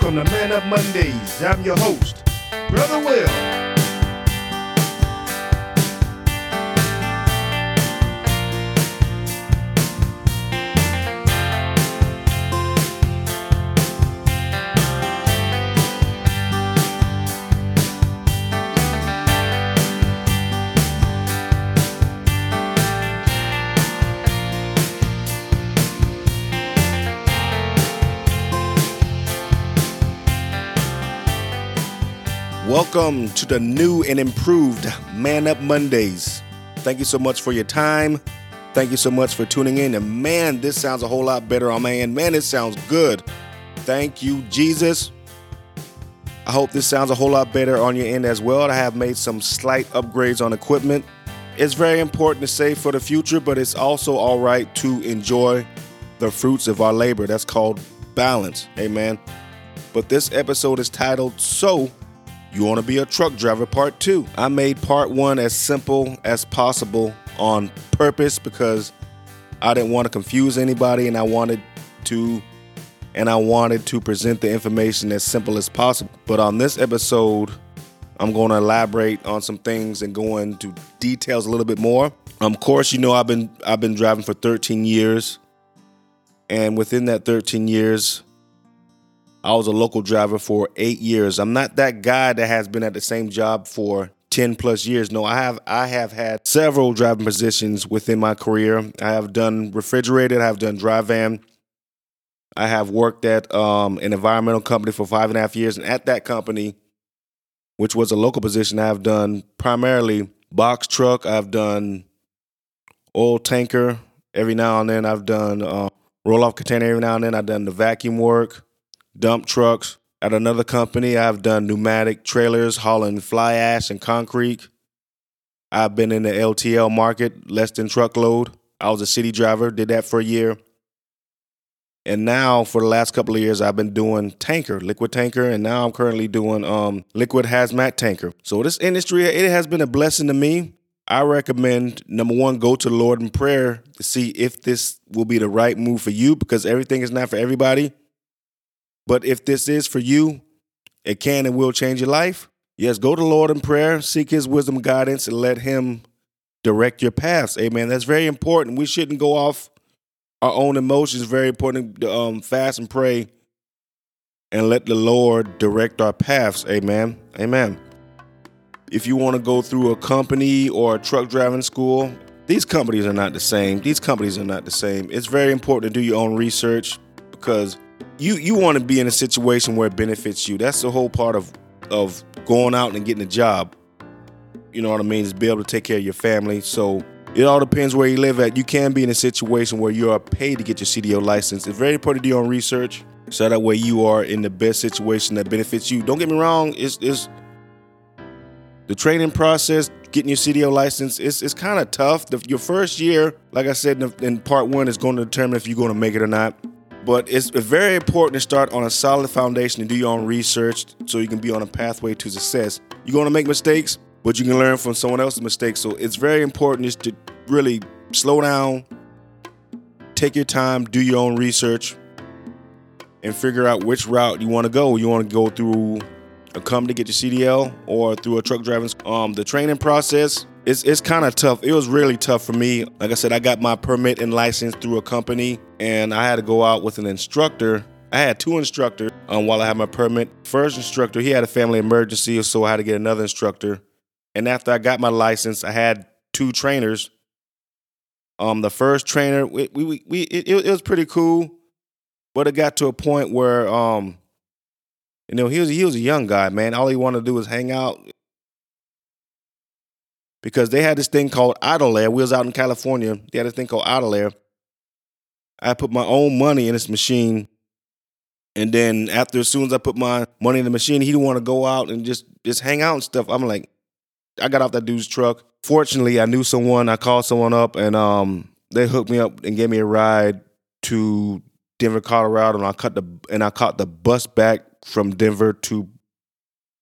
Welcome to Man Up Mondays. I'm your host, Brother Will. Welcome to the new and improved Man Up Mondays. Thank you so much for your time. Thank you so much for tuning in. And man, this sounds a whole lot better on my end. Man, it sounds good. Thank you, Jesus. I hope this sounds a whole lot better on your end as well. I have made some slight upgrades on equipment. It's very important to save for the future, but it's also all right to enjoy the fruits of our labor. That's called balance. Amen. But this episode is titled So you Want to Be a Truck Driver Part 2. I made Part 1 as simple as possible on purpose because I didn't want to confuse anybody and I wanted to and I wanted to present the information as simple as possible. But on this episode, I'm going to elaborate on some things and go into details a little bit more. Um, of course, you know I've been I've been driving for 13 years, and within that 13 years, I was a local driver for eight years. I'm not that guy that has been at the same job for 10 plus years. No, I have I have had several driving positions within my career. I have done refrigerated, I have done dry van. I have worked at um, an environmental company for five and a half years, and at that company, which was a local position, I have done primarily box truck. I've done oil tanker every now and then. I've done uh, roll off container every now and then. I've done the vacuum work dump trucks. At another company, I've done pneumatic trailers hauling fly ash and concrete. I've been in the LTL market, less than truckload. I was a city driver, did that for a year. And now, for the last couple of years, I've been doing tanker, liquid tanker, and now I'm currently doing um, liquid hazmat tanker. So this industry, it has been a blessing to me. I recommend number one, go to the Lord in prayer to see if this will be the right move for you because everything is not for everybody. But if this is for you, it can and will change your life. Yes, go to Lord in prayer, seek his wisdom guidance, and let him direct your paths. Amen. That's very important. We shouldn't go off our own emotions. Very important to um, fast and pray and let the Lord direct our paths. Amen. Amen. If you want to go through a company or a truck driving school, these companies are not the same. These companies are not the same. It's very important to do your own research because you you want to be in a situation where it benefits you. That's the whole part of of going out and getting a job. You know what I mean? Is be able to take care of your family. So it all depends where you live at. You can be in a situation where you are paid to get your CDL license. It's very important to do your own research, so that way you are in the best situation that benefits you. Don't get me wrong. It's it's the training process, getting your CDL license, it's, it's kind of tough. The, your first year, like I said in, in part one, is going to determine if you're going to make it or not. But it's very important to start on a solid foundation and do your own research so you can be on a pathway to success. You're going to make mistakes, but you can learn from someone else's mistakes. So it's very important just to really slow down, take your time, do your own research, and figure out which route you want to go. You want to go through a company to get your CDL or through a truck driving. Um, the training process it's it's kind of tough. It was really tough for me. Like I said, I got my permit and license through a company, and I had to go out with an instructor. I had two instructors um, while I had my permit. First instructor, he had a family emergency, so I had to get another instructor. And after I got my license, I had two trainers. Um, the first trainer, we we, we it, it was pretty cool, but it got to a point where um, you know, he was he was a young guy, man. All he wanted to do was hang out, because they had this thing called Idle-Air. We was out in California. They had this thing called Idle-Air. I put my own money in this machine. And then after, as soon as I put my money in the machine, he didn't want to go out and just just hang out and stuff. I'm like, I got off that dude's truck. Fortunately, I knew someone. I called someone up, and um, they hooked me up and gave me a ride to Denver, Colorado. And I cut the and I caught the bus back from Denver to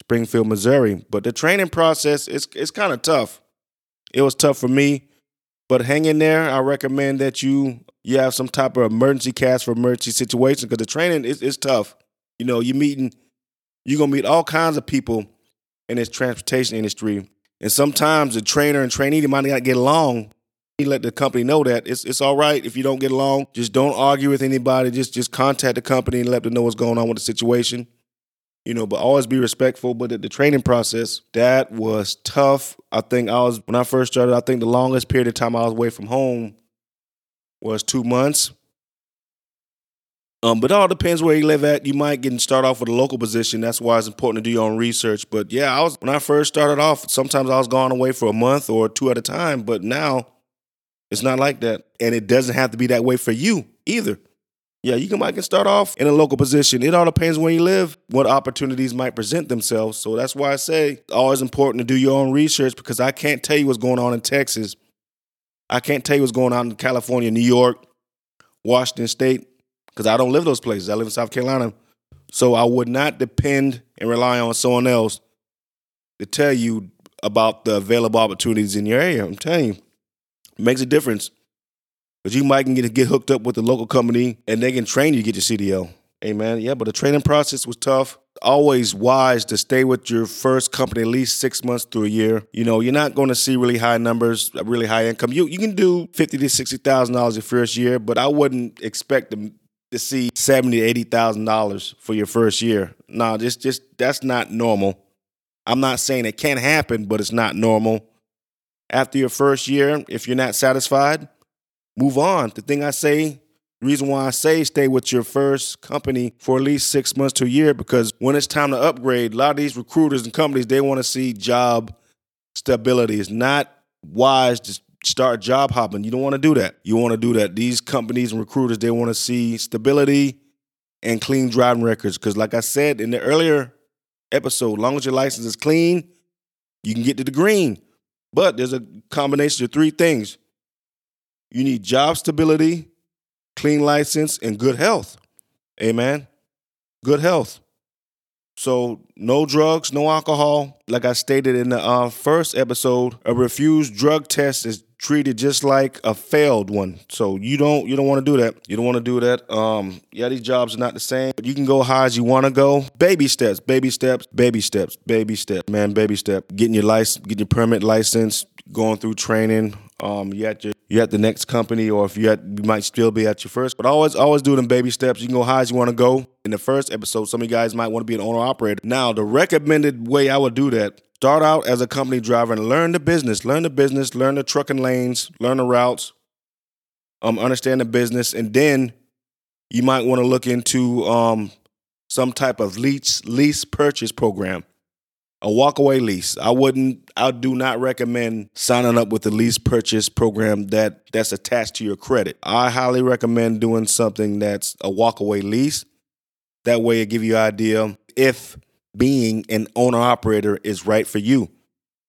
Springfield, Missouri. But the training process is it's kind of tough. It was tough for me, but hang in there. I recommend that you you have some type of emergency cast for emergency situations because the training is, is tough. You know, you're meeting, you're gonna meet all kinds of people in this transportation industry. And sometimes the trainer and trainee they might not get along. You let the company know that it's it's all right if you don't get along. Just don't argue with anybody. Just just contact the company and let them know what's going on with the situation. You know, but always be respectful. But the, the training process that was tough. I think I was when I first started. I think the longest period of time I was away from home was two months. Um, but it all depends where you live at. You might get start off with a local position. That's why it's important to do your own research. But yeah, I was when I first started off. Sometimes I was gone away for a month or two at a time. But now it's not like that, and it doesn't have to be that way for you either. Yeah, you can might can start off in a local position. It all depends where you live, what opportunities might present themselves. So that's why I say always important to do your own research because I can't tell you what's going on in Texas. I can't tell you what's going on in California, New York, Washington State because I don't live those places. I live in South Carolina. So I would not depend and rely on someone else to tell you about the available opportunities in your area. I'm telling you, makes a difference. Because you might get, get hooked up with the local company and they can train you to get your CDL. Amen. Yeah, but the training process was tough. Always wise to stay with your first company at least six months to a year. You know, you're not going to see really high numbers, really high income. You you can do fifty to sixty thousand dollars your first year, but I wouldn't expect to see seventy to eighty thousand dollars for your first year. No, just just that's not normal. I'm not saying it can't happen, but it's not normal. After your first year, if you're not satisfied, move on. The thing I say, the reason why I say stay with your first company for at least six months to a year, because when it's time to upgrade, a lot of these recruiters and companies, they want to see job stability. It's not wise to start job hopping. You don't want to do that. You want to do that. These companies and recruiters, they want to see stability and clean driving records. Because, like I said in the earlier episode, long as your license is clean, you can get to the green. But there's a combination of three things you need job stability, clean license, and good health. Amen. Good health. So, no drugs, no alcohol. Like I stated in the uh, first episode, a refused drug test is treated just like a failed one. So you don't you don't want to do that. You don't want to do that. Um, yeah, these jobs are not the same. You can go high as you want to go. Baby steps, baby steps, baby steps, baby steps. Man, baby step. Getting your license, getting your permit license, going through training. Um, you at your you at the next company, or if you at you might still be at your first. But always always do them baby steps. You can go high as you want to go. In the first episode, some of you guys might want to be an owner operator. Now, the recommended way I would do that Start out as a company driver and learn the business, learn the business, learn the trucking lanes, learn the routes, um, understand the business, and then you might want to look into um, some type of lease lease purchase program, a walkaway lease. I wouldn't, I do not recommend signing up with the lease purchase program that that's attached to your credit. I highly recommend doing something that's a walkaway lease. That way, it give you idea if being an owner operator is right for you.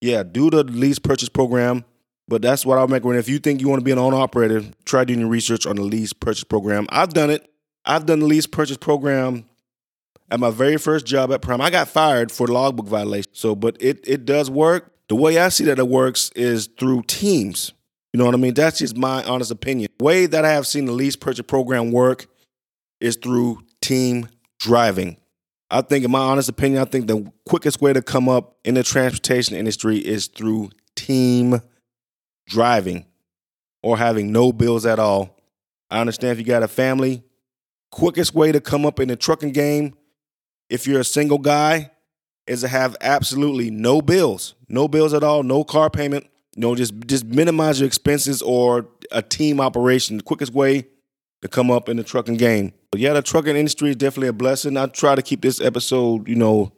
Yeah, do the lease purchase program, but that's what I'll recommend. If you think you want to be an owner operator, try doing your research on the lease purchase program. I've done it. I've done the lease purchase program at my very first job at Prime. I got fired for logbook violation. So, but it it does work. The way I see that it works is through teams. You know what I mean? That's just my honest opinion. The way that I have seen the lease purchase program work is through team driving. I think, in my honest opinion, I think the quickest way to come up in the transportation industry is through team driving or having no bills at all. I understand if you got a family, quickest way to come up in the trucking game, if you're a single guy, is to have absolutely no bills, no bills at all, no car payment. You know, just just minimize your expenses or a team operation. The quickest way to come up in the trucking game. But yeah, the trucking industry is definitely a blessing. I try to keep this episode, you know,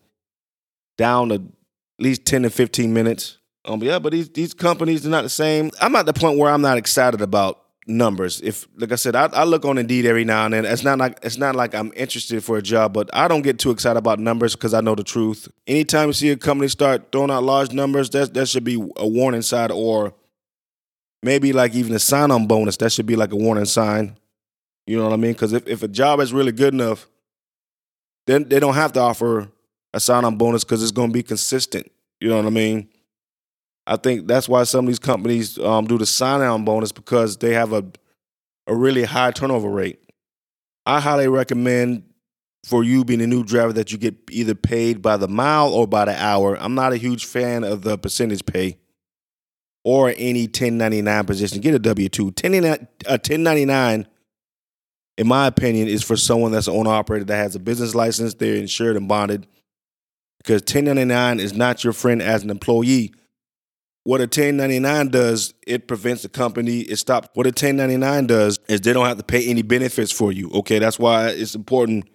down to at least 10 to 15 minutes. Um, yeah, but these these companies are not the same. I'm at the point where I'm not excited about numbers. If like I said, I, I look on Indeed every now and then. It's not like it's not like I'm interested for a job, but I don't get too excited about numbers because I know the truth. Anytime you see a company start throwing out large numbers, that that should be a warning sign, or maybe like even a sign-on bonus. That should be like a warning sign. You know what I mean? Because if, if a job is really good enough, then they don't have to offer a sign on bonus because it's going to be consistent. You know what I mean? I think that's why some of these companies um, do the sign on bonus because they have a, a really high turnover rate. I highly recommend for you being a new driver that you get either paid by the mile or by the hour. I'm not a huge fan of the percentage pay or any 1099 position. Get a W 2. A 1099, in my opinion, is for someone that's an owner operator that has a business license, they're insured and bonded. Because 1099 is not your friend as an employee. What a 1099 does, it prevents the company, it stops. What a 1099 does is they don't have to pay any benefits for you. Okay, that's why it's important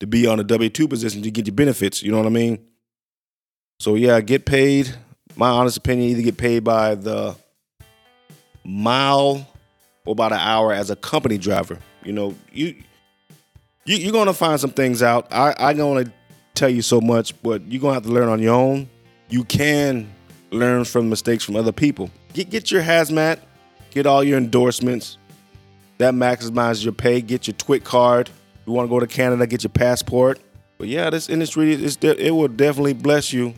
to be on a W 2 position to get your benefits. You know what I mean? So, yeah, get paid. My honest opinion, either get paid by the mile or by the hour as a company driver. You know, you, you you're gonna find some things out. I I wanna tell you so much, but you're gonna have to learn on your own. You can learn from mistakes from other people. Get get your hazmat, get all your endorsements. That maximizes your pay. Get your TWIC card. You want to go to Canada, get your passport. But yeah, this industry is it will definitely bless you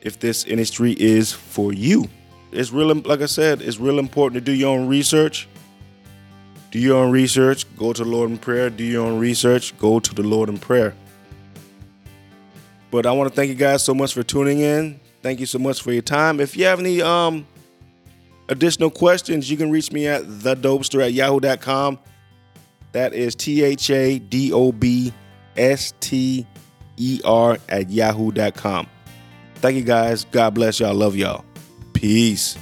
if this industry is for you. It's real, like I said, it's real important to do your own research. Do your own research. Go to the Lord in prayer. Do your own research. Go to the Lord in prayer. But I want to thank you guys so much for tuning in. Thank you so much for your time. If you have any um, additional questions, you can reach me at thadobster at yahoo.com. That is T H A D O B S T E R at yahoo.com. Thank you guys. God bless y'all. Love y'all. Peace.